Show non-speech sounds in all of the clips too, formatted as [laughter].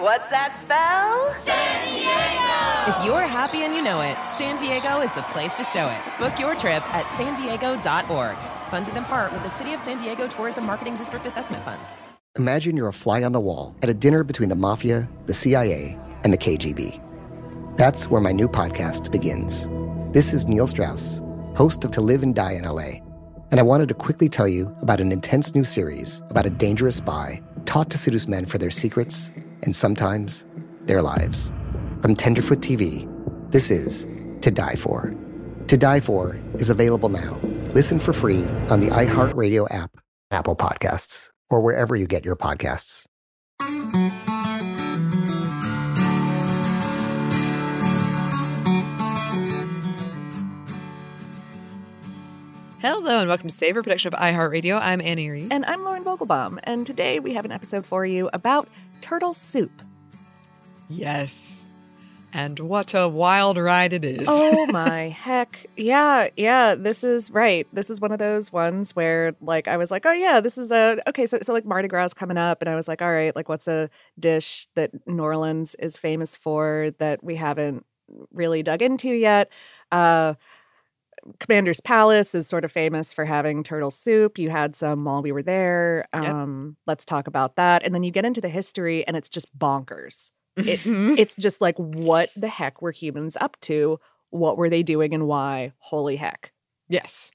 What's that spell? San Diego! If you're happy and you know it, San Diego is the place to show it. Book your trip at san diego.org. Funded in part with the City of San Diego Tourism Marketing District Assessment Funds. Imagine you're a fly on the wall at a dinner between the mafia, the CIA, and the KGB. That's where my new podcast begins. This is Neil Strauss, host of To Live and Die in LA, and I wanted to quickly tell you about an intense new series about a dangerous spy taught to seduce men for their secrets and sometimes their lives. From Tenderfoot TV, this is To Die For. To Die For is available now. Listen for free on the iHeartRadio app, Apple Podcasts, or wherever you get your podcasts. Hello and welcome to Savor, production of iHeartRadio. I'm Annie Reese. And I'm Lauren Vogelbaum, and today we have an episode for you about turtle soup. Yes. And what a wild ride it is. Oh [laughs] my heck. Yeah, yeah, this is right. This is one of those ones where like I was like, "Oh yeah, this is a okay, so so like Mardi Gras is coming up." And I was like, "All right, like what's a dish that New Orleans is famous for that we haven't really dug into yet?" Uh Commander's Palace is sort of famous for having turtle soup. You had some while we were there. Yep. Um, let's talk about that. And then you get into the history, and it's just bonkers. It, Mhm. it's just like, what the heck were humans up to? What were they doing and why? Holy heck. Yes.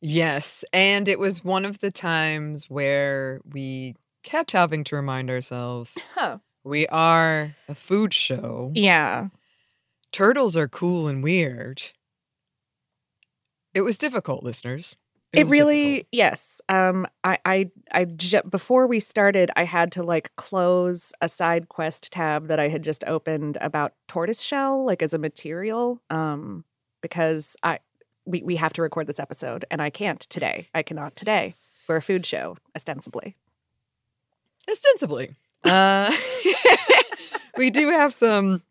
Yes. And it was one of the times where we kept having to remind ourselves Huh. we are a food show. Yeah. Turtles are cool and weird. It was difficult, listeners. It, was really, difficult. yes. Um, I, I, I, before we started, I had to like close a side quest tab that I had just opened about tortoiseshell, like as a material, um, because I, we, we have to record this episode, and I can't today. I cannot today. We're a food show, ostensibly. ostensibly. Uh, [laughs] we do have some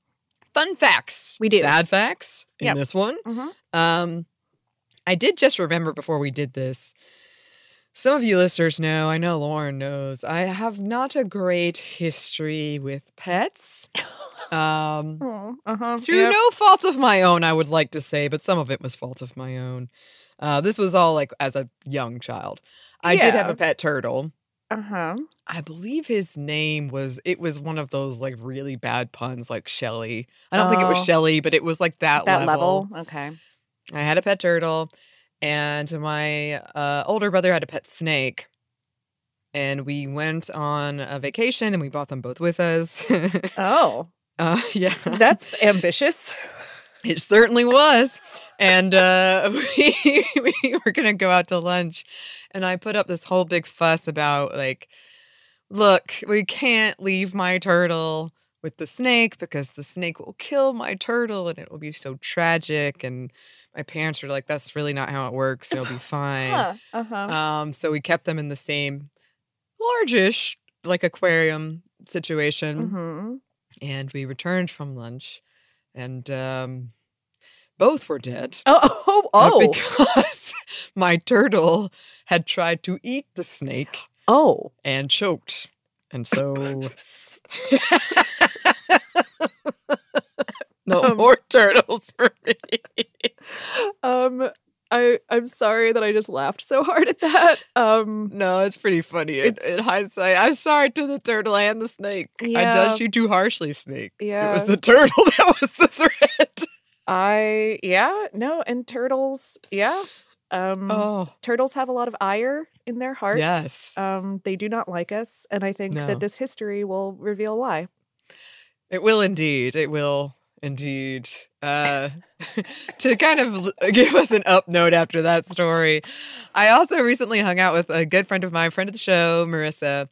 fun facts. We do. Sad facts in Yep. this one. Mhm. Um, I did just remember before we did this. Some of you listeners know, I know Lauren knows, I have not a great history with pets. Um, [laughs] Oh, uh-huh. through no fault of my own, I would like to say, but some of it was fault of my own. Uh, this was all like as a young child. I did have a pet turtle. Uh-huh. I believe his name was it was one of those like really bad puns like Shelly. I don't think it was Oh. Shelly, but it was like that, That level. level. Okay. I had a pet turtle and my uh, older brother had a pet snake. And we went on a vacation and we brought them both with us. [laughs] Oh, uh, yeah. that's ambitious. It certainly was. And uh, [laughs] we, we were going to go out to lunch. And I put up this whole big fuss about, like, look, we can't leave my turtle with the snake because the snake will kill my turtle and it will be so tragic. And my parents were like, that's really not how it works. It'll be [laughs] fine. Huh. Uh-huh. Um, so we kept them in the same largish, like, aquarium situation hmm and we returned from lunch and um both were dead Oh, oh, [laughs] [laughs] oh. because my turtle had tried to eat the snake oh. and choked and so [laughs] no Um, more turtles for me [laughs] Um, I I'm sorry that I just laughed so hard at that. Um, no it's pretty funny in, in hindsight i'm sorry to the turtle and the snake i Yeah. judged you too harshly snake Yeah, it was the turtle [laughs] that was the threat I yeah, no, and turtles, yeah. Um Oh, turtles have a lot of ire in their hearts. Yes. Um they do not like us, and I think No. that this history will reveal why. it will indeed. It will indeed. Uh, [laughs] to kind of [laughs] give us an up note after that story, I also recently hung out with a good friend of mine, friend of the show, Marissa,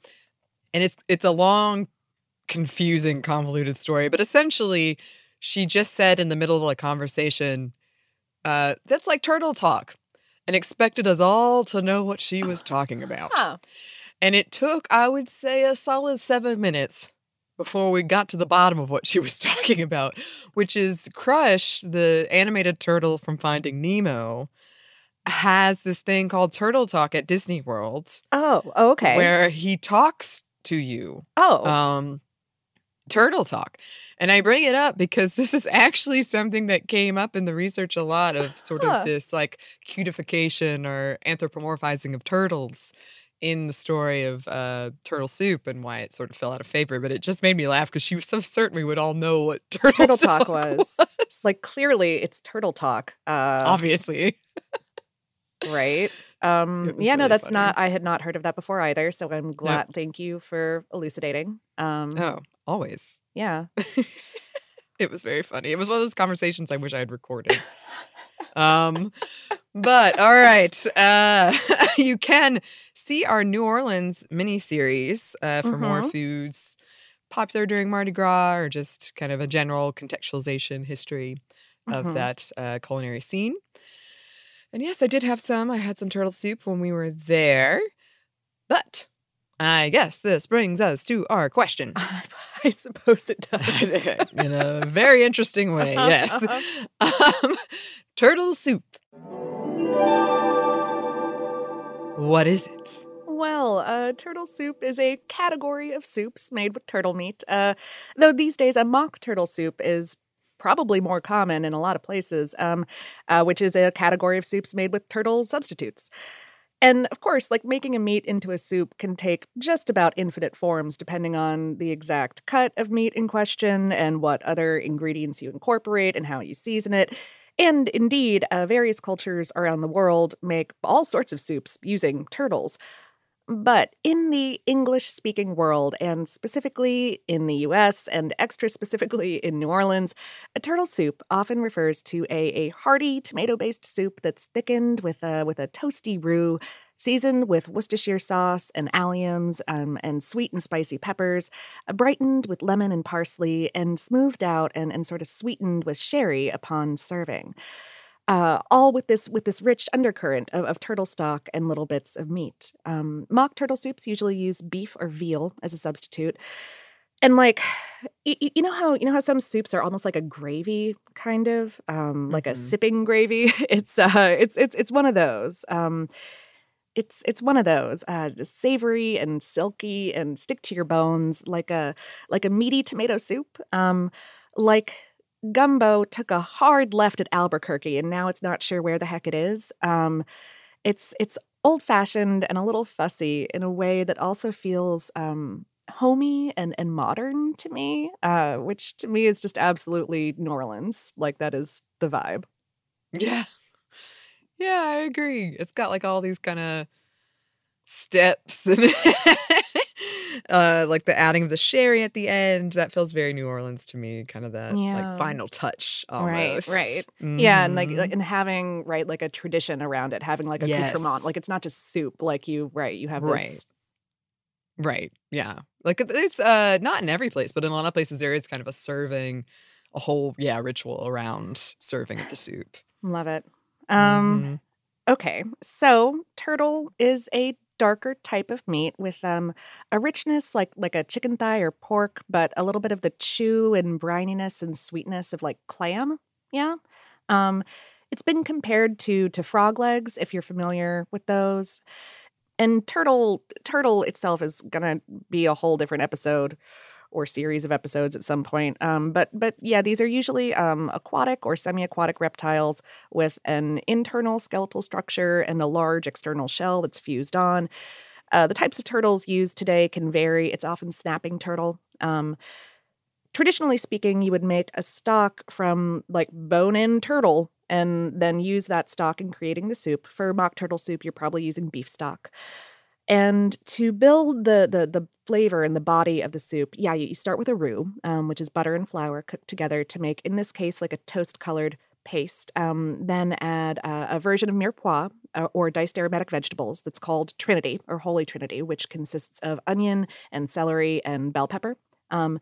and it's it's a long, confusing, convoluted story. But essentially, she just said in the middle of a conversation, uh, "That's like turtle talk," and expected us all to know what she was talking about. Huh. And it took, I would say, a solid seven minutes before we got to the bottom of what she was [laughs] talking about, which is Crush, the animated turtle from Finding Nemo, has this thing called Turtle Talk at Disney World, Oh, okay. where he talks to you. oh. Um, turtle talk. And I bring it up because [laughs] this is actually something that came up in the research a lot of sort of this like cutification or anthropomorphizing of turtles in the story of uh, Turtle Soup and why it sort of fell out of favor. But it just made me laugh because she was so certain we would all know what [laughs] Turtle, Turtle Talk was. like clearly it's Turtle Talk. Uh Obviously. right. [laughs] Um was yeah, no, that's funny. not I had not heard of that before either, so I'm glad thank you for elucidating. Um Oh, always. [laughs] yeah. It was very funny. It was one of those conversations I wish I had recorded. um, but all right, uh, [laughs] you can see our New Orleans mini series uh, for more Mhm. foods popular during Mardi Gras or just kind of a general contextualization history of Mhm. that uh, culinary scene. And yes, I did have some. I had some turtle soup when we were there, but I guess this brings us to our question. [laughs] I suppose it [laughs] does. in a very interesting way. Yes. [laughs] Um, turtle soup. What is it? Well, uh, turtle soup is a category of soups made with turtle meat. Uh, though these days, a mock turtle soup is probably more common in a lot of places, um, uh, which is a category of soups made with turtle substitutes. And of course, like making a meat into a soup can take just about infinite forms depending on the exact cut of meat in question and what other ingredients you incorporate and how you season it. And indeed, uh, various cultures around the world make all sorts of soups using turtles. But in the English speaking world, and specifically in the US and extra specifically in New Orleans, a turtle soup often refers to a, a hearty tomato based soup that's thickened with a, with a toasty roux, seasoned with Worcestershire sauce and alliums um, and sweet and spicy peppers, uh, brightened with lemon and parsley, and smoothed out and, and sort of sweetened with sherry upon serving uh, all with this with this rich undercurrent of, of turtle stock and little bits of meat. Um, mock turtle soups usually use beef or veal as a substitute, and like y- y- you know how you know how some soups are almost like a gravy kind of um, like a Mhm. sipping gravy. [laughs] It's uh, it's it's it's one of those. Um, it's it's one of those uh, just savory and silky and stick to your bones like a like a meaty tomato soup. Um, like Gumbo took a hard left at Albuquerque and now it's not sure where the heck it is. Um, it's it's old fashioned and a little fussy in a way that also feels um, homey and and modern to me, uh, which to me is just absolutely New Orleans. Like that is the vibe. Yeah. Yeah, I agree. It's got like all these kind of steps [laughs] and uh like the adding of the sherry at the end. That feels very New Orleans to me, kind of that Yeah. like final touch Right, almost. right. Yeah, and like, like and having right like a tradition around it, having like a accoutrement. Yes. Like it's not just soup. Like you right, you have Right. this Right. Yeah. Like there's uh not in every place, but in a lot of places there is kind of a serving a whole yeah ritual around serving the soup. love it. Um Mhm. Okay, so turtle is a darker type of meat with um a richness like like a chicken thigh or pork, but a little bit of the chew and brininess and sweetness of like clam. Yeah. Um it's been compared to to frog legs if you're familiar with those. And turtle turtle itself is gonna be a whole different episode or series of episodes at some point. Um, but but yeah, these are usually um, aquatic or semi-aquatic reptiles with an internal skeletal structure and a large external shell that's fused on. Uh, the types of turtles used today can vary. It's often snapping turtle. Um, traditionally speaking, you would make a stock from like bone in turtle and then use that stock in creating the soup. For mock turtle soup, you're probably using beef stock. And to build the the the flavor and the body of the soup, yeah, you, you start with a roux, um, which is butter and flour cooked together to make, in this case, like a toast colored paste. Um, then add uh, a version of mirepoix uh, or diced aromatic vegetables that's called Trinity or Holy Trinity, which consists of onion and celery and bell pepper. Um,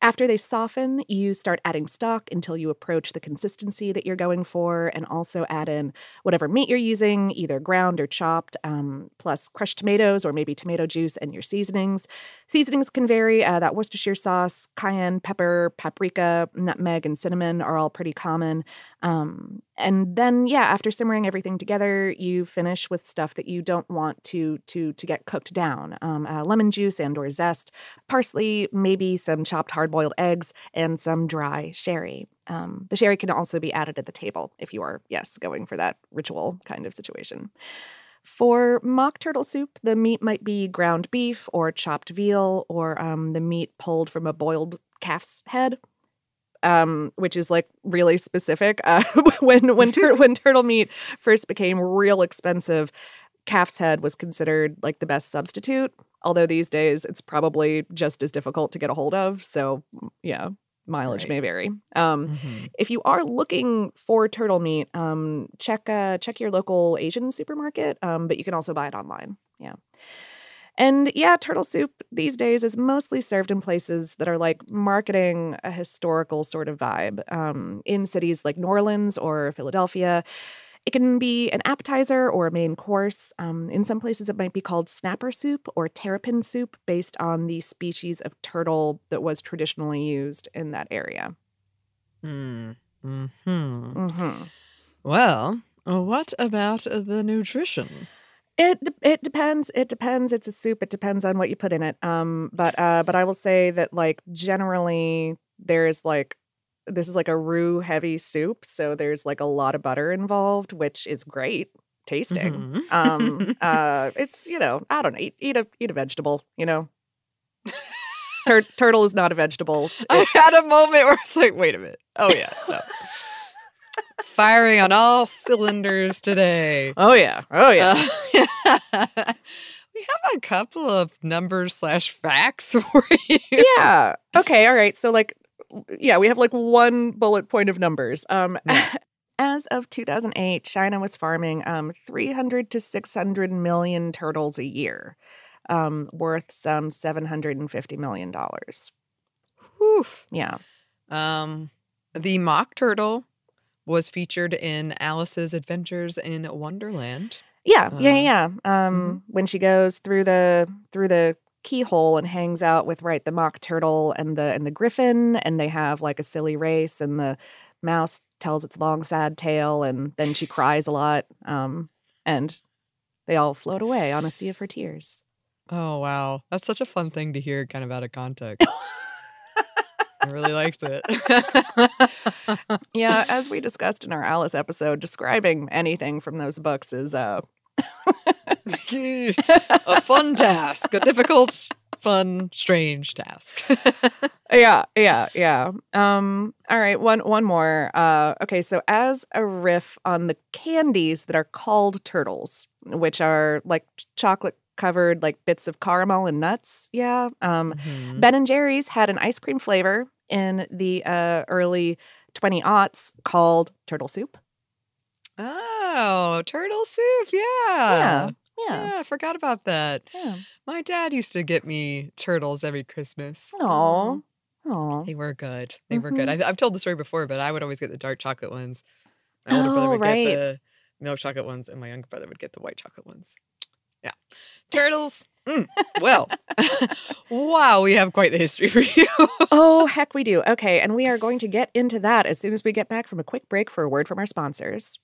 after they soften, you start adding stock until you approach the consistency that you're going for, and also add in whatever meat you're using, either ground or chopped, um, plus crushed tomatoes or maybe tomato juice and your seasonings. Seasonings can vary. Uh, that Worcestershire sauce, cayenne pepper, paprika, nutmeg, and cinnamon are all pretty common. Um, and then, yeah, after simmering everything together, you finish with stuff that you don't want to to to get cooked down: um, uh, lemon juice and/or zest, parsley, maybe some chopped hard-boiled eggs, and some dry sherry. Um, the sherry can also be added at the table if you are, yes, going for that ritual kind of situation. For mock turtle soup, the meat might be ground beef or chopped veal or um, the meat pulled from a boiled calf's head, um, which is like really specific. Uh, [laughs] when when tur- when turtle meat first became real expensive, calf's head was considered like the best substitute. Although these days it's probably just as difficult to get a hold of. So yeah, mileage Right. may vary. Um, Mhm. if you are looking for turtle meat, um, check uh, check your local Asian supermarket, um, but you can also buy it online. Yeah. And yeah, turtle soup these days is mostly served in places that are like marketing a historical sort of vibe. Um, in cities like New Orleans or Philadelphia, it can be an appetizer or a main course. Um, in some places, it might be called snapper soup or terrapin soup, based on the species of turtle that was traditionally used in that area. Hmm. Hmm. hmm Well, what about the nutrition? It de- it depends. It depends. It's a soup. It depends on what you put in it. Um, but uh, but I will say that like generally there is like this is like a roux heavy soup, so there's like a lot of butter involved, which is great tasting. Mhm. Um, [laughs] uh, it's you know I don't know eat, eat a eat a vegetable. You know, Tur- turtle is not a vegetable. [laughs] I had a moment where it's like, wait a minute. Oh yeah. no. [laughs] Firing on all cylinders today. Oh yeah. Oh yeah. Uh, [laughs] we have a couple of numbers slash facts [laughs] for you. yeah. Okay. All right. So like, yeah, we have like one bullet point of numbers. Um, Yeah. [laughs] as of 2008, China was farming um 300 to 600 million turtles a year, um, worth some 750 million dollars. Oof. Yeah. Um, the mock turtle was featured in Alice's Adventures in Wonderland. Yeah. Yeah. Uh, Yeah. Um, when she goes through the through the keyhole and hangs out with right the mock turtle and the and the griffin and they have like a silly race and the mouse tells its long sad tale and then she cries a lot um and they all float away on a sea of her tears Oh wow, that's such a fun thing to hear, kind of out of context. [laughs] I really liked it. [laughs] yeah as we discussed in our alice episode describing anything from those books is uh [laughs] a fun task, a difficult, fun, strange task. [laughs] yeah yeah yeah um all right one one more uh okay so as a riff on the candies that are called turtles which are like chocolate covered like bits of caramel and nuts yeah um Mhm. ben and jerry's had an ice cream flavor in the uh early 20 aughts called turtle soup Oh, turtle soup. Yeah. yeah yeah Yeah, I forgot about that. yeah My dad used to get me turtles every Christmas. oh oh They were good. They were good. Mhm. I, I've told the story before, but I would always get the dark chocolate ones. My older brother Oh, would right. get the milk chocolate ones, and my younger brother would get the white chocolate ones. Yeah. Turtles. Mm, well, [laughs] wow, we have quite the history for you. [laughs] oh heck we do okay and we are going to get into that as soon as we get back from a quick break for a word from our sponsors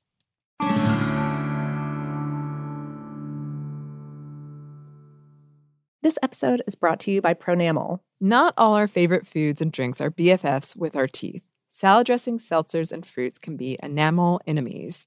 This episode is brought to you by Pronamel. Not all our favorite foods and drinks are BFFs with our teeth. salad dressings, seltzers, and fruits can be enamel enemies.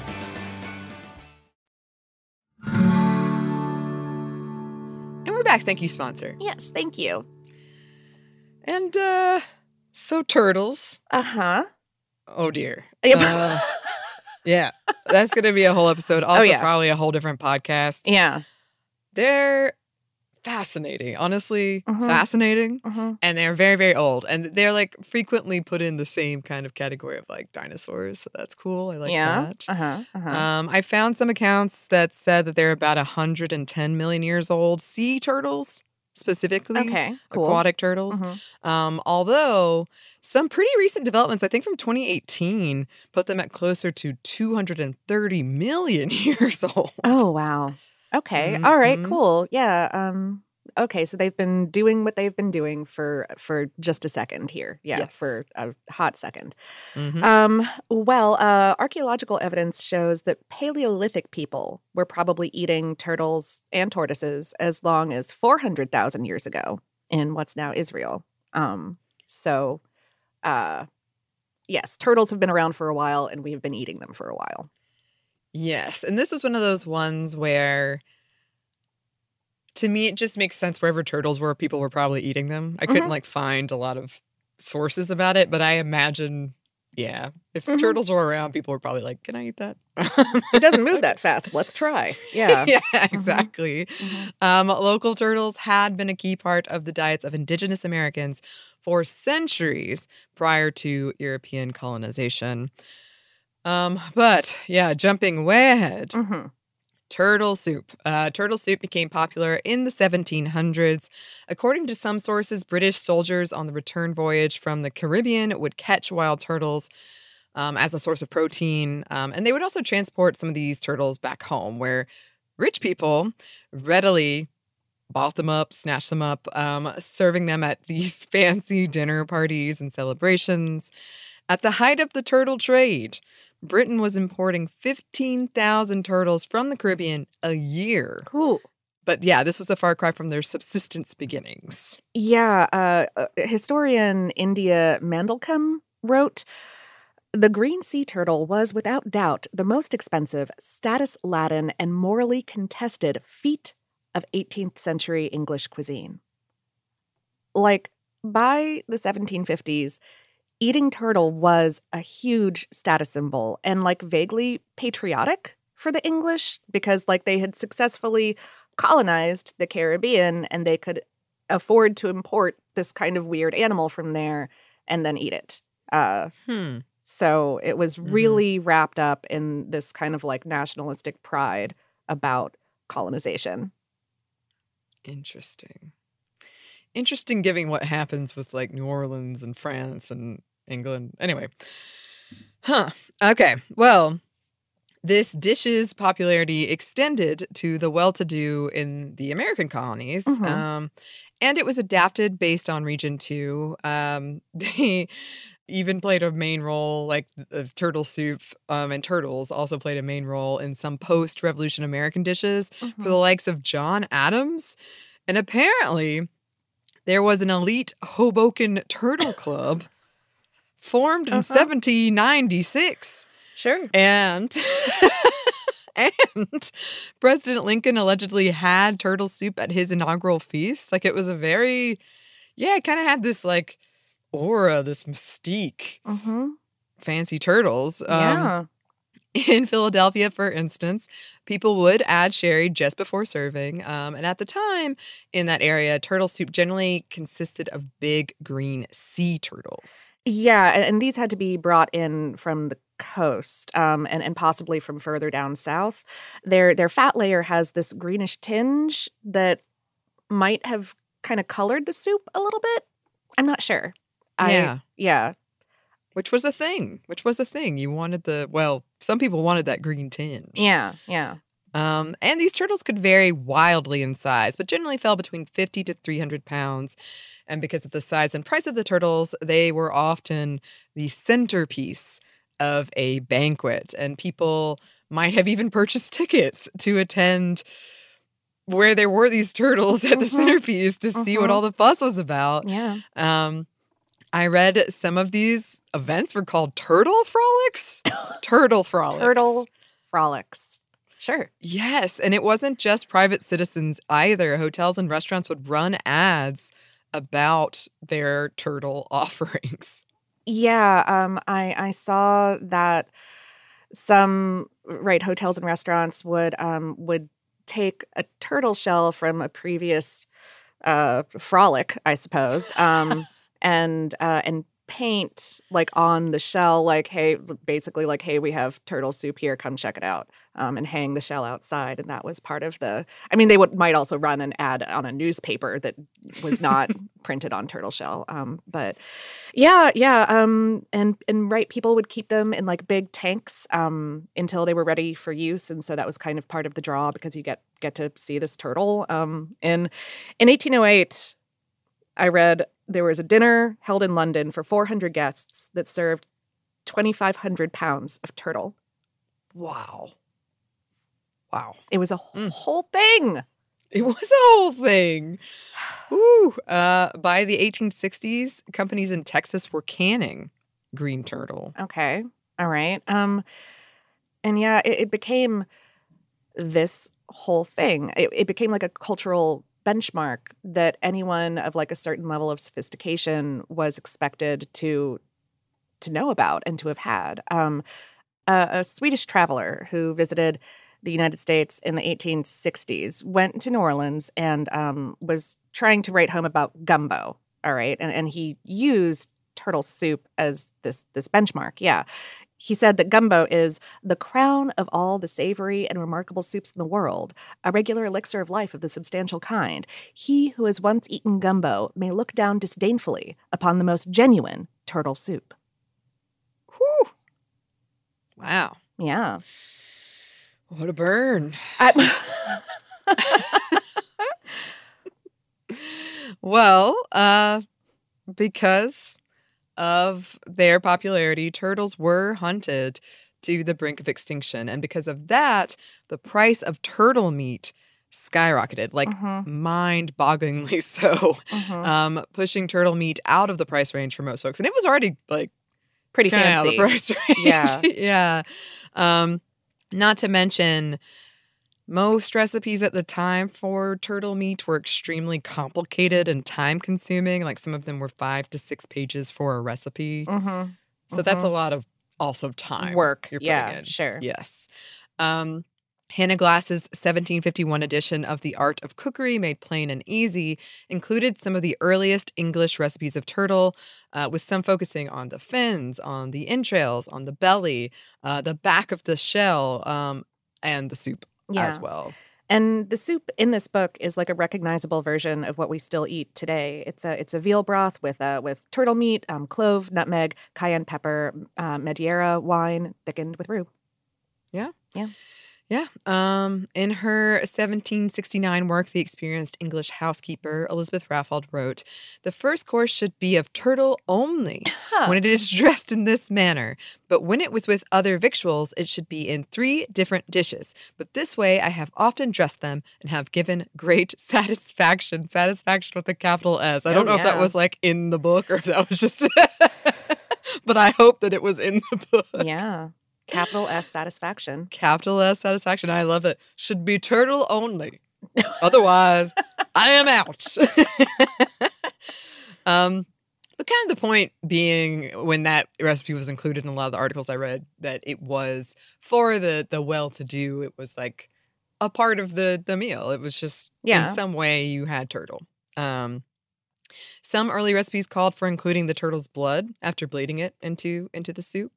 Thank you, sponsor. Yes, thank you. And uh so turtles. Uh huh. Oh dear. Yep. Uh, yeah. That's gonna be a whole episode. Also, yeah. probably a whole different podcast. yeah. They're fascinating, honestly, Mhm. fascinating. Mm-hmm. And they're very, very old. And they're like frequently put in the same kind of category of like dinosaurs. So that's cool. I like yeah. that. Uh huh. Uh huh. Um, I found some accounts that said that they're about 110 million years old. Sea turtles, specifically. okay. Cool. Aquatic turtles. Mhm. Um, although some pretty recent developments, I think from 2018, put them at closer to 230 million [laughs] years old. Oh wow. Okay. All right. Mhm. Cool. Yeah. Um. Okay. So they've been doing what they've been doing for for just a second here. Yeah. Yes. For a hot 2nd Mhm. Um. Well, uh, archaeological evidence shows that Paleolithic people were probably eating turtles and tortoises as long as four hundred thousand years ago in what's now Israel. Um. So, uh, yes, turtles have been around for a while, and we have been eating them for a while. Yes. And this was one of those ones where, to me, it just makes sense wherever turtles were, people were probably eating them. I couldn't Mhm. like find a lot of sources about it, but I imagine, yeah, if Mhm. turtles were around, people were probably like, can I eat that? It doesn't move that fast. Let's try. Yeah. [laughs] yeah, exactly. Mhm. Um, local turtles had been a key part of the diets of indigenous Americans for centuries prior to European colonization. Um, but yeah, jumping way ahead, hmm turtle soup. Uh, turtle soup became popular in the 1700s. According to some sources, British soldiers on the return voyage from the Caribbean would catch wild turtles um, as a source of protein. Um, and they would also transport some of these turtles back home, where rich people readily bought them up, snatched them up, um, serving them at [laughs] these fancy dinner parties and celebrations. At the height of the turtle trade, Britain was importing 15,000 turtles from the Caribbean a year. Cool. But yeah, this was a far cry from their subsistence beginnings. Yeah, uh, uh, historian India Mandelkern wrote The green sea turtle was without doubt the most expensive, status laden, and morally contested feat of 18th century English cuisine. Like, by the 1750s, eating turtle was a huge status symbol and like vaguely patriotic for the English because like they had successfully colonized the Caribbean and they could afford to import this kind of weird animal from there and then eat it. Uh, Hmm. so it was really wrapped up in this kind of like nationalistic pride about colonization. Interesting. Interesting giving what happens with like New Orleans and France and England. Anyway. Huh. Okay. Well, this dish's popularity extended to the well to do in the American colonies. Mhm. Um, and it was adapted based on region too. Um, [laughs] they even played a main role, like uh, turtle soup um, and turtles also played a main role in some post revolution American dishes for the likes of John Adams. And apparently, there was an elite Hoboken Turtle Club formed in Uh-huh. 1796. Sure. And [laughs] and President Lincoln allegedly had turtle soup at his inaugural feast. Like it was a very yeah, it kind of had this like aura, this mystique. Mm-hmm. Fancy turtles. Um, yeah. In Philadelphia, for instance, people would add sherry just before serving. Um, and at the time in that area, turtle soup generally consisted of big green sea turtles. Yeah, and, these had to be brought in from the coast, um, and and possibly from further down south. Their their fat layer has this greenish tinge that might have kind of colored the soup a little bit. I'm not sure. I, Yeah. yeah, Which was a thing. Which was a thing. You wanted the, well, some people wanted that green tinge. yeah, yeah. Um, and these turtles could vary wildly in size, but generally fell between 50 to 300 pounds. And because of the size and price of the turtles, they were often the centerpiece of a banquet. And people might have even purchased [laughs] tickets to attend where there were these turtles at the Mhm. centerpiece to see what Mhm. all the fuss was about. Yeah. Um, I read some of these events were called turtle frolics. [laughs] turtle frolics. Turtle frolics. Sure. Yes, and it wasn't just private citizens either. Hotels and restaurants would run ads about their turtle [laughs] offerings. Yeah, um, I I saw that some right hotels and restaurants would um would take a turtle shell from a previous uh frolic, I suppose, um, and uh, and paint like on the shell, like hey, basically like hey, we have turtle soup here, come check it out, um, and hang the shell outside, and that was part of the. I mean, they would might also run an ad on a newspaper that was not [laughs] printed on turtle shell, um, but yeah, yeah. Um, and and right, people would keep them in like big tanks um, until they were ready for use, and so that was kind of part of the draw because you get get to see this turtle. Um, in in 1808, I read there was a dinner held in London for 400 guests that served 2,500 pounds of turtle. Wow. Wow. It was a Mm. whole thing. It was a whole thing. [sighs] Ooh. Uh, by the 1860s, companies in Texas were canning green turtle. Okay. All right. Um, and yeah, it, it became this whole thing. It, it became like a cultural benchmark that anyone of like a certain level of sophistication was expected to to know about and to have had. Um, a, a Swedish traveler who visited the United States in the 1860s went to New Orleans and um, was trying to write home about gumbo. All right, and and he used turtle soup as this this benchmark. Yeah. He said that gumbo is the crown of all the savory and remarkable soups in the world, a regular elixir of life of the substantial kind. He who has once eaten gumbo may look down disdainfully upon the most genuine turtle soup. Whew. Wow. Yeah. What a burn. I, [laughs] [laughs] Well, uh, because of their popularity, turtles were hunted to the brink of extinction. And because of that, the price of turtle meat skyrocketed, like Mhm. mind bogglingly [laughs] so, Mhm. um, pushing turtle meat out of the price range for most folks. And it was already like Pretty kinda out of the fancy. price [laughs] range. Yeah. yeah. Um, not to mention, most recipes at the time for turtle meat were extremely complicated and time consuming. Like some of them were five to six pages for a recipe. Mhm. So that's a Mhm. lot of also time Work. You're putting Yeah, in. sure. Yes. Um, Hannah Glasse's 1751 edition of The Art of Cookery, made plain and easy, included some of the earliest English recipes of turtle, uh, with some focusing on the fins, on the entrails, on the belly, uh, the back of the shell, um, and the soup as Yeah. well. And the soup in this book is like a recognizable version of what we still eat today. It's a it's a veal broth with uh, with turtle meat, um, clove, nutmeg, cayenne pepper, uh, Madeira wine, thickened with roux. Yeah. Yeah. Yeah. Um, in her 1769 work, The Experienced English Housekeeper, Elizabeth Raffald wrote The first course should be of turtle only when it is dressed in this manner. But when it was with other victuals, it should be in three different dishes. But this way I have often dressed them and have given great [laughs] satisfaction. Satisfaction with a capital S. I Oh, don't know if that was like in the book or if that was just. [laughs] but I hope that it was in the book. Yeah. Capital S satisfaction. Capital S satisfaction. I love it. Should be turtle only. [laughs] Otherwise, I am out. [laughs] um, but kind of the point being when that recipe was included in a lot of the articles I read that it was for the the well-to-do. It was like a part of the the meal. It was just Yeah. in some way you had turtle. Um, some early recipes called for including the turtle's blood after bleeding it into into the soup.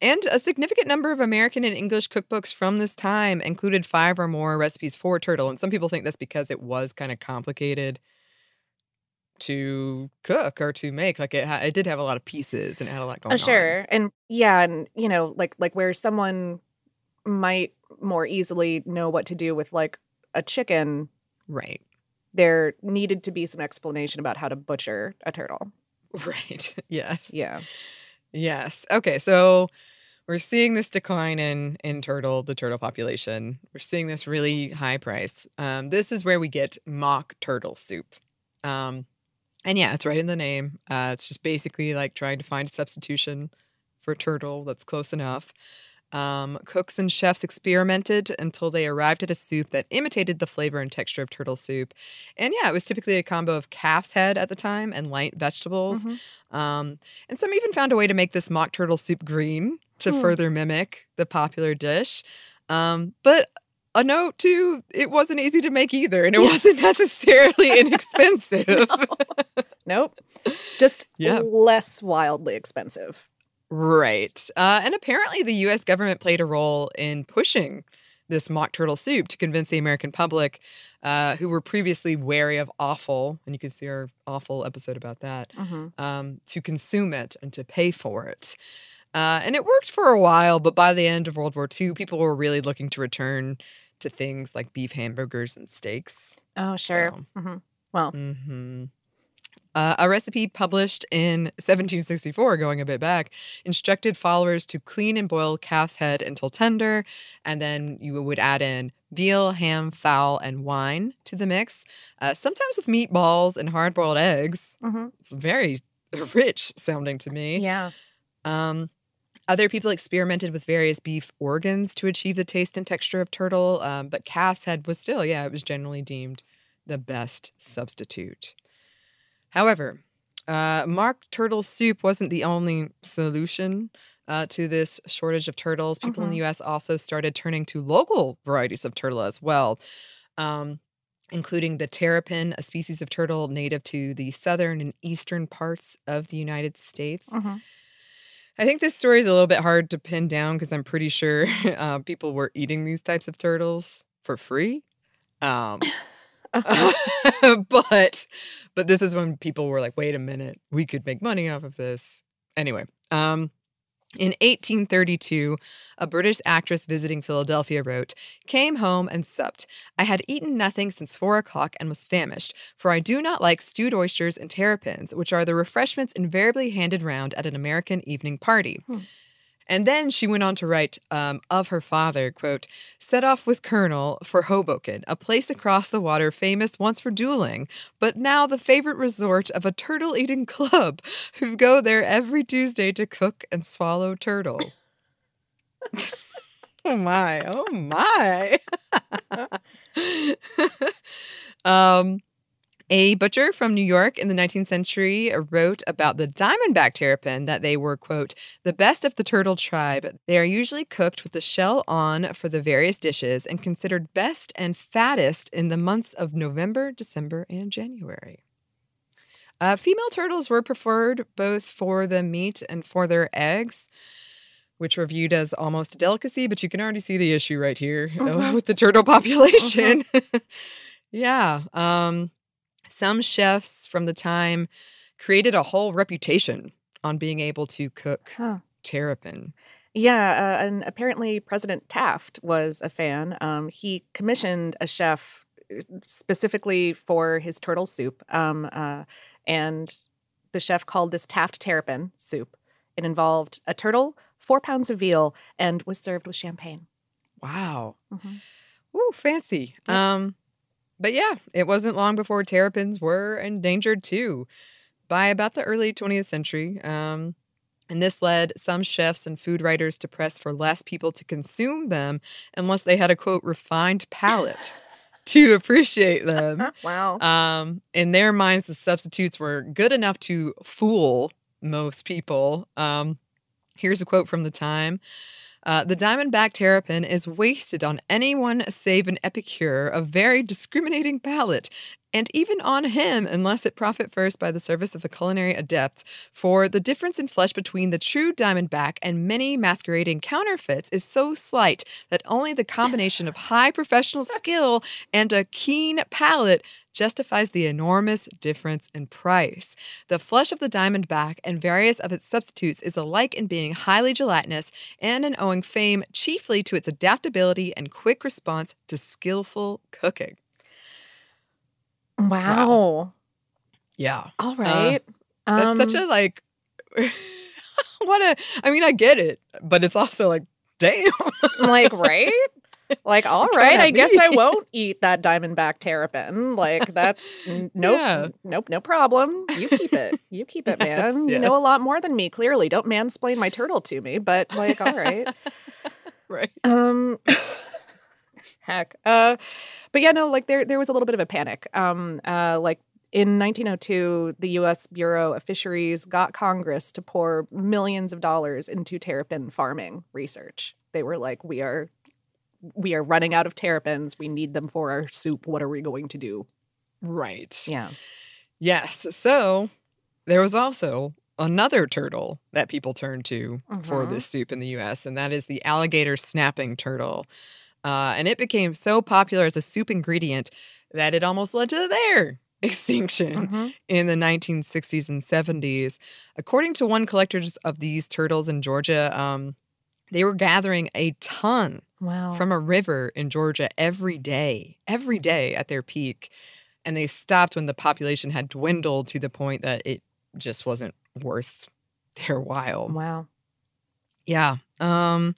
And a significant number of American and English cookbooks from this time included five or more recipes for turtle. And some people think that's because it was kind of complicated to cook or to make. Like it, ha- it did have a lot of pieces and it had a lot uh, going Oh, on. sure. And yeah, and you know, like like where someone might more easily know what to do with like a chicken, Right. there needed to be some explanation about how to butcher a turtle. [laughs] Right. Yeah. Yeah. Yes. Okay. So we're seeing this decline in in turtle, the turtle population. We're seeing this really high price. Um, this is where we get mock turtle soup. Um, and yeah, it's right in the name. Uh, it's just basically like trying to find a substitution for turtle that's close enough. Um, cooks and chefs experimented until they arrived at a soup that imitated the flavor and texture of turtle soup. And yeah, it was typically a combo of calf's head at the time and light vegetables. Um, and some even found a way to make this mock turtle soup green to Hmm. further mimic the popular dish. Um, but a note too, it wasn't easy to make either, and it wasn't [laughs] necessarily [laughs] inexpensive. Nope. Just [laughs] Yeah. less wildly expensive. Right. Uh, and apparently, the US government played a role in pushing this mock turtle soup to convince the American public, uh, who were previously wary of offal, and you can see our awful episode about that, Mhm. um, to consume it and to pay for it. Uh, and it worked for a while, but by the end of World War II, people were really looking to return to things like beef hamburgers and steaks. Oh, sure. So- hmm Well, hmm Uh, a recipe published in 1764, going a bit back, instructed followers to clean and boil calf's head until tender, and then you would add in veal, ham, fowl, and wine to the mix, uh, sometimes with meatballs and hard boiled eggs. mhm. It's very [laughs] rich sounding to me. yeah. Um, other people experimented with various beef organs to achieve the taste and texture of turtle, um, but calf's head was still, yeah, it was generally deemed the best substitute. However, uh, mock turtle soup wasn't the only solution uh, to this shortage of turtles. People in the U.S. also started turning to local varieties of turtle as well. Um, including the terrapin, a species of turtle native to the southern and eastern parts of the United States. Mhm. I think this story is a little bit hard to pin down because I'm pretty sure [laughs] uh, people were eating these types of turtles for free. Um, [laughs] [laughs] but but this is when people were like, wait a minute, we could make money off of this. Anyway, um, in 1832, a British actress visiting Philadelphia wrote, Came home and supped. I had eaten nothing since four o'clock and was famished, for I do not like stewed oysters and terrapins, which are the refreshments invariably handed round at an American evening party. And then she went on to write um, of her father, quote, set off with Colonel for Hoboken, a place across the water famous once for dueling, but now the favorite resort of a turtle eating [laughs] club who go there every Tuesday to cook and swallow turtle. [laughs] oh my, oh my. [laughs] um, a butcher from New York in the 19th century wrote about the diamondback terrapin that they were, quote, the best of the turtle tribe. They are usually cooked with the shell on for the various dishes and considered best and fattest in the months of November, December, and January. Uh, female turtles were preferred both for the meat and for their eggs, which were viewed as almost a delicacy, but you can already see the issue right here Mhm. with the turtle population. [laughs] yeah. Um, some chefs from the time created a whole reputation on being able to cook Huh. terrapin. Yeah, uh, and apparently President Taft was a fan. Um, he commissioned a chef uh, specifically for his turtle soup, um, uh, and the chef called this Taft terrapin soup. It involved a turtle, four pounds of veal, and was served with champagne. Wow. Mhm. Ooh, fancy. Um, but yeah, it wasn't long before terrapins were endangered too by about the early 20th century. Um, and this led some chefs and food writers to press for less people to consume them unless they had a quote refined palate to appreciate them. [laughs] wow. Um, in their minds, the substitutes were good enough to fool most people. Um, here's a quote from the time. Uh, the diamondback terrapin is wasted on anyone save an epicure of very discriminating palate, and even on him unless it profit first by the service of a culinary adept. For the difference in flesh between the true diamondback and many masquerading counterfeits is so slight that only the combination of [laughs] high professional skill and a keen palate justifies the enormous difference in price. The flesh of the diamondback and various of its substitutes is alike in being highly gelatinous and in owing fame chiefly to its adaptability and quick response to skillful cooking. Wow. Yeah. All right. That's such Um, a like [laughs] what a I mean I get it, but it's also like damn. like [laughs] right [laughs] like all right i guess i won't eat that diamondback terrapin. Like [laughs] that's n- nope Yeah. nope no problem. You keep it. You keep it [laughs] man. Yes, you know a lot more than me clearly. Don't mansplain my turtle to me but like all right. Right. um heck. Uh but yeah no like there there was a little bit of a panic. Um uh like in 1902 the US Bureau of Fisheries got Congress to pour millions of dollars into terrapin farming research. They were like we are we are running out of terrapins we need them for our soup what are we going to do Right. yeah Yes. So there was also another turtle that people turned to for Mhm. this soup in the US, and that is the alligator snapping turtle. Uh, and it became so popular as a soup ingredient that it almost led to their [laughs] extinction Mhm. in the 1960s and 70s. According to one collector of these turtles in Georgia, um, they were gathering a ton wow from a river in Georgia every day, every day at their peak. And they stopped when the population had dwindled to the point that it just wasn't worth [laughs] their while. wow Yeah. Um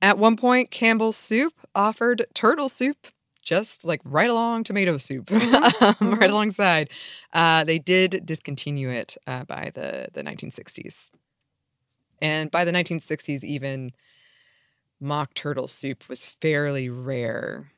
at one point Campbell's soup offered turtle soup just like right along tomato soup [laughs] um, mhm. right alongside. Uh they did discontinue it uh, by the the 1960s. And by the 1960s even mock turtle soup was fairly rare.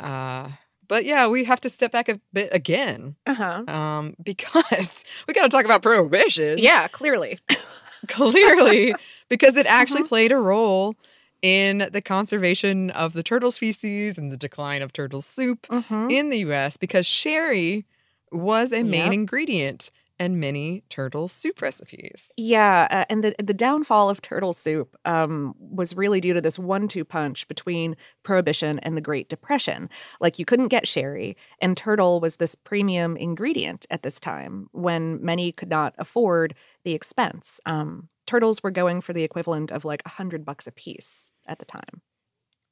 Uh but yeah, we have to step back a bit again uh-huh um, [laughs] because we got to talk about prohibition yeah clearly [laughs] clearly [laughs] because it actually Mhm. played a role in the conservation of the turtle species and the decline of turtle soup Mhm. in the US because sherry was a main Yep. ingredient in many turtle soup recipes. Yeah, uh, and the the downfall of turtle soup um, was really due to this one-two punch between Prohibition and the Great Depression. Like you couldn't get sherry, and turtle was this premium ingredient at this time when many could not afford the expense. Um, turtles were going for the equivalent of like a hundred bucks a piece at the time.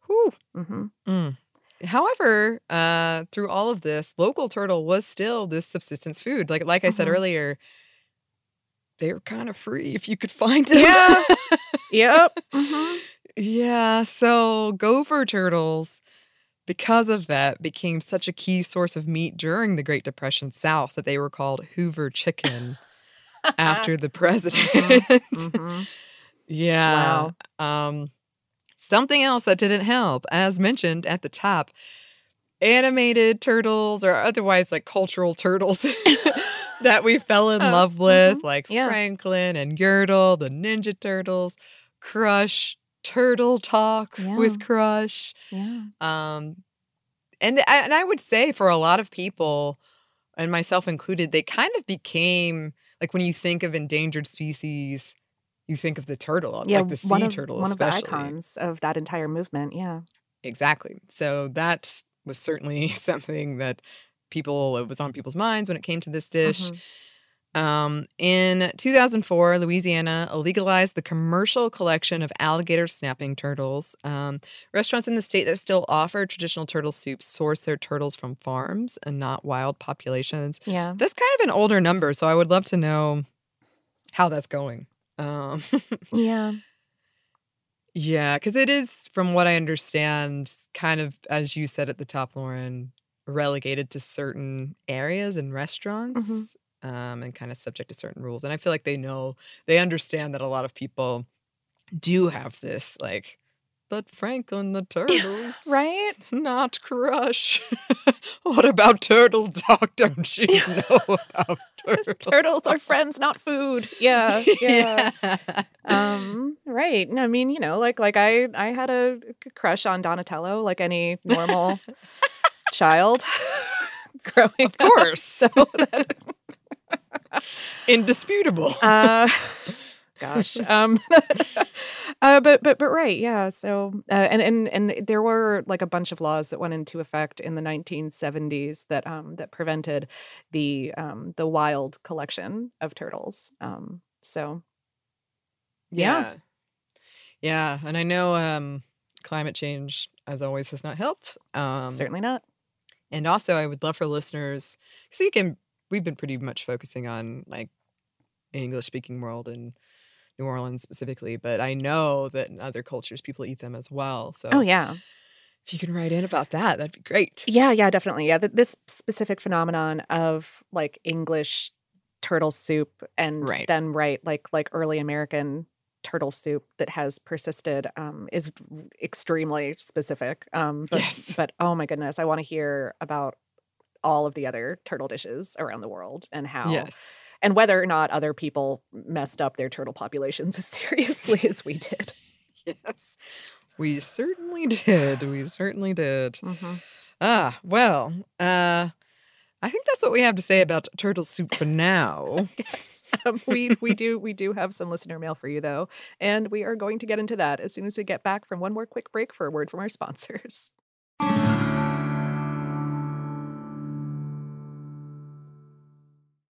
Whew. hmm Mm. However, uh, through all of this, local turtle was still this subsistence food. Like like I said Mhm. earlier, they were kind of free if you could [laughs] find them. Yeah. yep. Mhm. Yeah, so gopher turtles, because of that, became such a key source of meat during the Great Depression South that they were called Hoover chicken after the [laughs] president. Mhm. [laughs] yeah. Um, something else that didn't help, as mentioned at the top, animated turtles or otherwise like cultural turtles [laughs] that we fell in Oh, love with, mhm. like Yeah. Franklin and Yertle, the Ninja Turtles, Crush, Turtle Talk Yeah. with Crush. Yeah. Um, and I, and I would say for a lot of people, and myself included, they kind of became like when you think of endangered species, you think of the turtle, Yeah, like the sea of, turtle, one especially. of the icons of that entire movement. Yeah. Exactly. So that was certainly [laughs] something that people it was on people's minds when it came to this dish. Mhm. Um, in 2004, Louisiana legalized the commercial collection of alligator snapping turtles. Um, restaurants in the state that still offer traditional turtle soup source their turtles from farms and not wild populations. Yeah. That's kind of an older number, so I would love to know how that's going. Um, Yeah. [laughs] yeah, because it is, from what I understand, kind of as you said at the top, Lauren, relegated to certain areas and restaurants, um, and kind of subject to certain rules. And I feel like they know, they understand that a lot of people do have this, like, but Franklin the turtle, [laughs] Right? [laughs] not Crush. [laughs] what about Turtle Talk? Don't you know about turtles? Turtles are friends, not food. Yeah. Yeah. um right i mean you know like like i i had a crush on donatello like any normal child growing Of course. up. so that, Indisputable. uh gosh um uh but but but right yeah so uh, and and and there were like a bunch of laws that went into effect in the 1970s that um that prevented the um the wild collection of turtles um so Yeah. Yeah. Yeah. And I know um, climate change, as always, has not helped. Um, certainly not And also, I would love for listeners, so you can, we've been pretty much focusing on like English speaking world and New Orleans specifically, but I know that in other cultures, people eat them as well. So oh yeah if you can write in about that, that'd be great. Yeah, yeah, definitely. Yeah, th- this specific phenomenon of like English turtle soup and Right. then right like like early American turtle soup that has persisted um, is extremely specific. Um, but Yes. but oh my goodness, I want to hear about all of the other turtle dishes around the world and how Yes. And whether or not other people messed up their turtle populations as [laughs] seriously as we did. [laughs] Yes. We certainly did. We certainly did. Mhm. Ah, well, uh, I think that's what we have to say about turtle soup for now. [laughs] Yes. Um, we we do we do have some listener mail for you though, and we are going to get into that as soon as we get back from one more quick break for a word from our sponsors.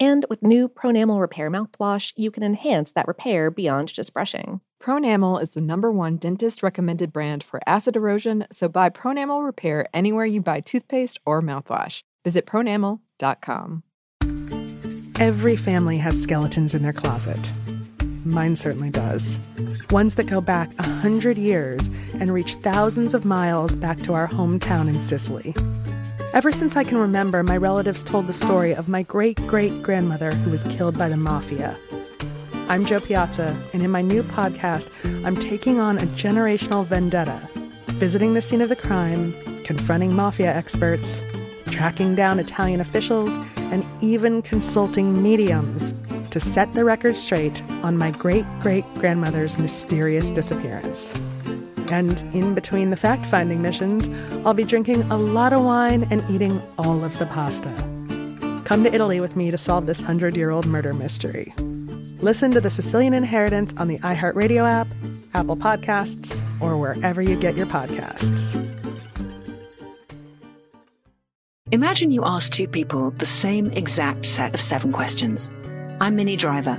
And with new Pronamel Repair mouthwash, you can enhance that repair beyond just brushing. Pronamel is the number one dentist recommended brand for acid erosion, so buy Pronamel Repair anywhere you buy toothpaste or mouthwash. Visit pronamel.com. Every family has skeletons in their closet. Mine certainly does. Ones that go back a hundred years and reach thousands of miles back to our hometown in Sicily. Ever since I can remember, my relatives told the story of my great great grandmother who was killed by the mafia. I'm Jo Piazza, and in my new podcast, I'm taking on a generational vendetta, visiting the scene of the crime, confronting mafia experts, tracking down Italian officials, and even consulting mediums to set the record straight on my great great grandmother's mysterious disappearance. And in between the fact finding missions, I'll be drinking a lot of wine and eating all of the pasta. Come to Italy with me to solve this hundred year old murder mystery. Listen to The Sicilian Inheritance on the iHeartRadio app, Apple Podcasts, or wherever you get your podcasts. Imagine you ask two people the same exact set of seven questions. I'm Minnie Driver,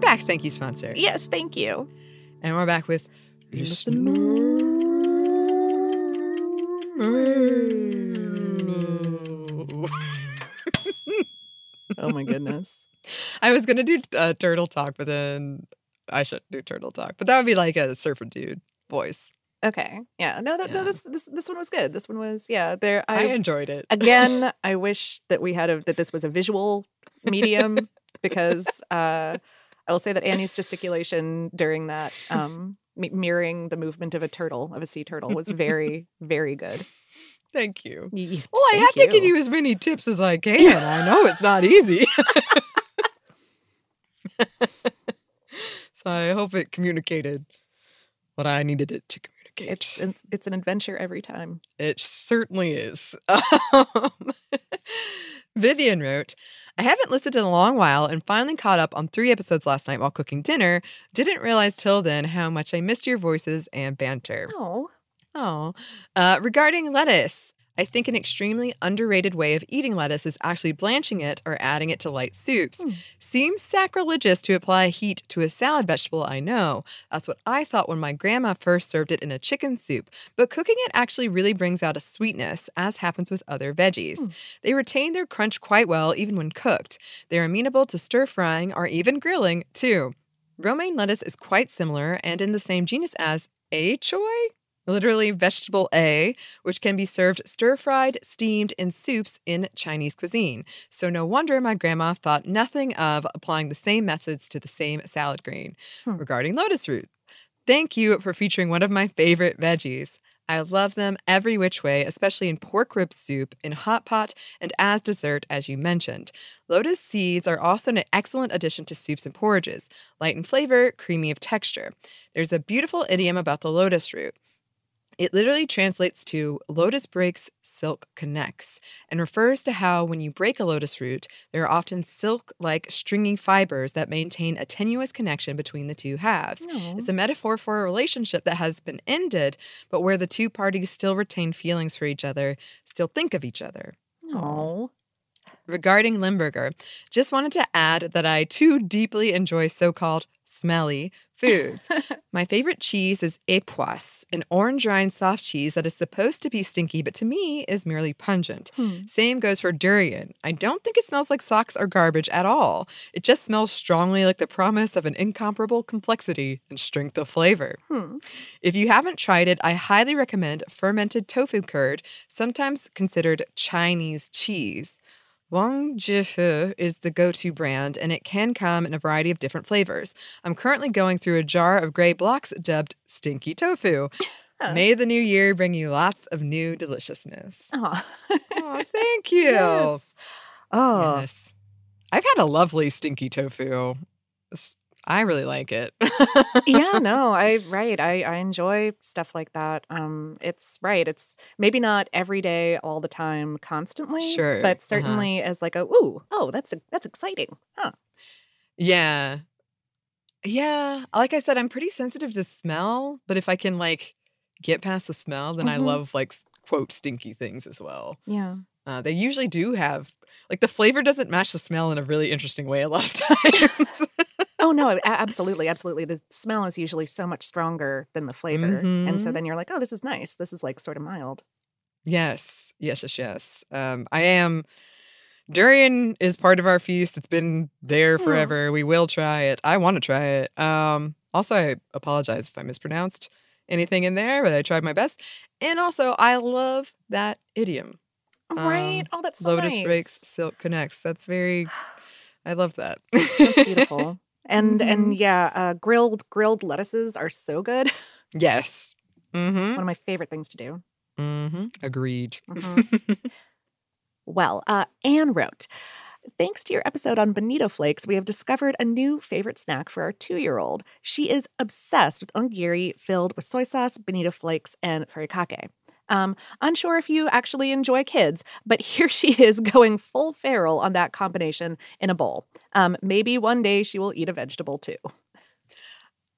Back. Thank you, sponsor. Yes, thank you. And we're back with [laughs] Oh my goodness. I was gonna do uh, turtle talk, but then I should do turtle talk. But that would be like a surfer dude voice. Okay. Yeah. No, that, no. This this this one was good. This one was yeah. There. I, I, enjoyed it. again. [laughs] I wish that we had a that this was a visual medium [laughs] because uh, I will say that Annie's gesticulation during that um, mi- mirroring the movement of a turtle of a sea turtle was [laughs] very very good. Thank you. Well, I have to give you as many tips as I [laughs] can. I know it's not easy. [laughs] so I hope it communicated what I needed it to communicate. It's it's, it's an adventure every time. It certainly is. Um, Vivian wrote, I haven't listened in a long while and finally caught up on three episodes last night while cooking dinner. Didn't realize till then how much I missed your voices and banter. Oh, Oh, uh, regarding lettuce, I think an extremely underrated way of eating lettuce is actually blanching it or adding it to light soups. Hmm. Seems sacrilegious to apply heat to a salad vegetable, I know. That's what I thought when my grandma first served it in a chicken soup. But cooking it actually really brings out a sweetness, as happens with other veggies. Hmm. They retain their crunch quite well even when cooked. They're amenable to stir frying or even grilling, too. Romaine lettuce is quite similar and in the same genus as eh, achoy, literally vegetable A, which can be served stir fried, steamed in soups in Chinese cuisine. So no wonder my grandma thought nothing of applying the same methods to the same salad green. Hmm. Regarding lotus root, thank you for featuring one of my favorite veggies. I love them every which way, especially in pork rib soup, in hot pot, and as dessert, as you mentioned. Lotus seeds are also an excellent addition to soups and porridges, light in flavor, creamy of texture. There's a beautiful idiom about the lotus root. It literally translates to lotus breaks, silk connects, and refers to how when you break a lotus root, there are often silk like stringy fibers that maintain a tenuous connection between the two halves. It's oh. a metaphor for a relationship that has been ended, but where the two parties still retain feelings for each other, still think of each other. oh, Regarding Limburger, just wanted to add that I too deeply enjoy so called smelly foods. [laughs] My favorite cheese is Epoisses, an orange rind soft cheese that is supposed to be stinky, but to me is merely pungent. Same goes for durian. I don't think it smells like socks or garbage at all. It just smells strongly like the promise of an incomparable complexity and strength of flavor. Hmm. If you haven't tried it, I highly recommend fermented tofu curd, sometimes considered Chinese cheese. Wang Jifu is the go to brand, and it can come in a variety of different flavors. I'm currently going through a jar of gray blocks dubbed Stinky Tofu. May the new year bring you lots of new deliciousness. Aw. Oh, [laughs] thank you. Yes. Oh, Yes. I've had a lovely stinky tofu. It's- I really like it. yeah, [laughs] no, I right. I I enjoy stuff like that. Um, it's right. It's maybe not every day, all the time, constantly. Sure, but uh-huh. certainly as like a ooh, oh, that's a, that's exciting, huh? Yeah. Yeah. Like I said, I'm pretty sensitive to smell, but if I can like get past the smell, then I Mhm. love like quote stinky things as well. Yeah. Uh, they usually do have like the flavor doesn't match the smell in a really interesting way a lot of [laughs] times. Oh no, absolutely, absolutely. The smell is usually so much stronger than the flavor, and so Mhm. then you're like, oh, this is nice. This is like sort of mild. Yes, yes, yes, yes. Um, I am. Durian is part of our feast. It's been there Hmm. forever. We will try it. I want to try it. Um, also, I apologize if I mispronounced anything in there, but I tried my best. And also, I love that idiom. Right? Um, oh, that's so Lotus nice. breaks, silk connects. That's very. [sighs] I love that. That's [laughs] beautiful. And Mhm. and yeah, uh, grilled grilled lettuces are so good. yes. Mm-hmm. One of my favorite things to do. Mm-hmm. Agreed. Mhm. Well, uh, Anne wrote, Thanks to your episode on bonito flakes, we have discovered a new favorite snack for our two year old. She is obsessed with onigiri filled with soy sauce, bonito flakes, and furikake. Um, unsure if you actually enjoy kids, but [laughs] here she is going full feral on that combination in a bowl. Um, maybe one day she will eat a vegetable too.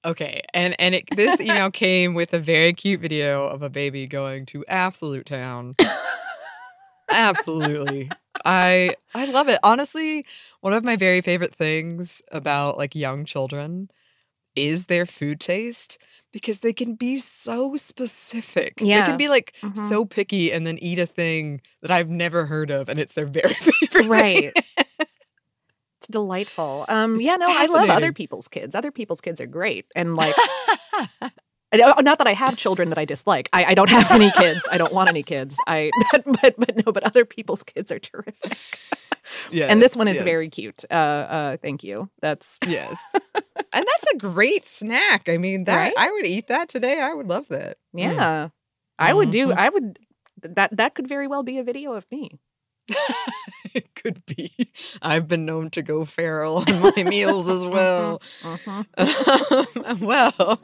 Okay, and and it, this email [laughs] came with a very cute video of a baby going to absolute town. [laughs] Absolutely. I I love it. Honestly, one of my very favorite things about like young children is their food taste because they can be so specific. Yeah. They can be like Mhm. so picky and then eat a thing that I've never heard of and it's their [laughs] very favorite. Right. It's delightful. Um, It's yeah, no, I love other people's kids. Other people's kids are great. And like, [laughs] not that I have children that I dislike. I, I don't have any kids. I don't want any kids. I, [laughs] but, but, but no, but other people's kids are terrific. [laughs] and this one is yes. very cute. Uh, uh, thank you. That's [laughs] Yes. and that's a great snack. I mean, that Right? I would eat that today. I would love that. Mm. yeah. I would do. Mhm. I would. That that could very well be a video of me. it could be. I've been known to go feral on my meals as well. Mhm. Um, well,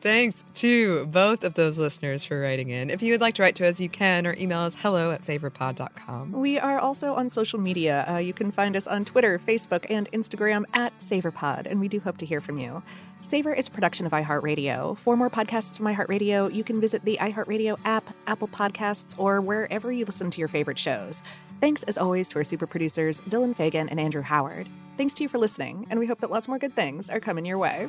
thanks to both of those listeners for writing in. If you would like to write to us, you can or email us hello at savorpod.com. We are also on social media. Uh, you can find us on Twitter, Facebook, and Instagram at SavorPod, and we do hope to hear from you. Savor is a production of iHeartRadio. For more podcasts from iHeartRadio, you can visit the iHeartRadio app, Apple Podcasts, or wherever you listen to your favorite shows. Thanks, as always, to our super producers, Dylan Fagan and Andrew Howard. Thanks to you for listening, and we hope that lots more good things are coming your way.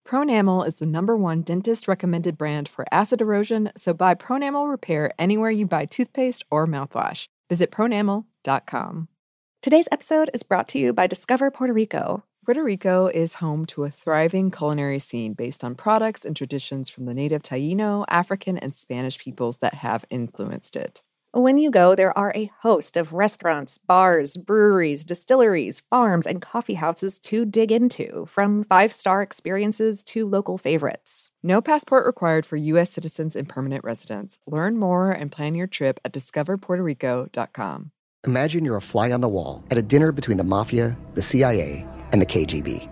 Pronamel is the number one dentist recommended brand for acid erosion, so buy Pronamel Repair anywhere you buy toothpaste or mouthwash. Visit pronamel.com. Today's episode is brought to you by Discover Puerto Rico. Puerto Rico is home to a thriving culinary scene based on products and traditions from the native Taino, African, and Spanish peoples that have influenced it. When you go, there are a host of restaurants, bars, breweries, distilleries, farms, and coffee houses to dig into, from five star experiences to local favorites. No passport required for U.S. citizens and permanent residents. Learn more and plan your trip at discoverpuertorico.com. Imagine you're a fly on the wall at a dinner between the mafia, the CIA, and the KGB.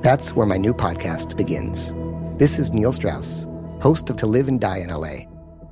That's where my new podcast begins. This is Neil Strauss, host of To Live and Die in LA,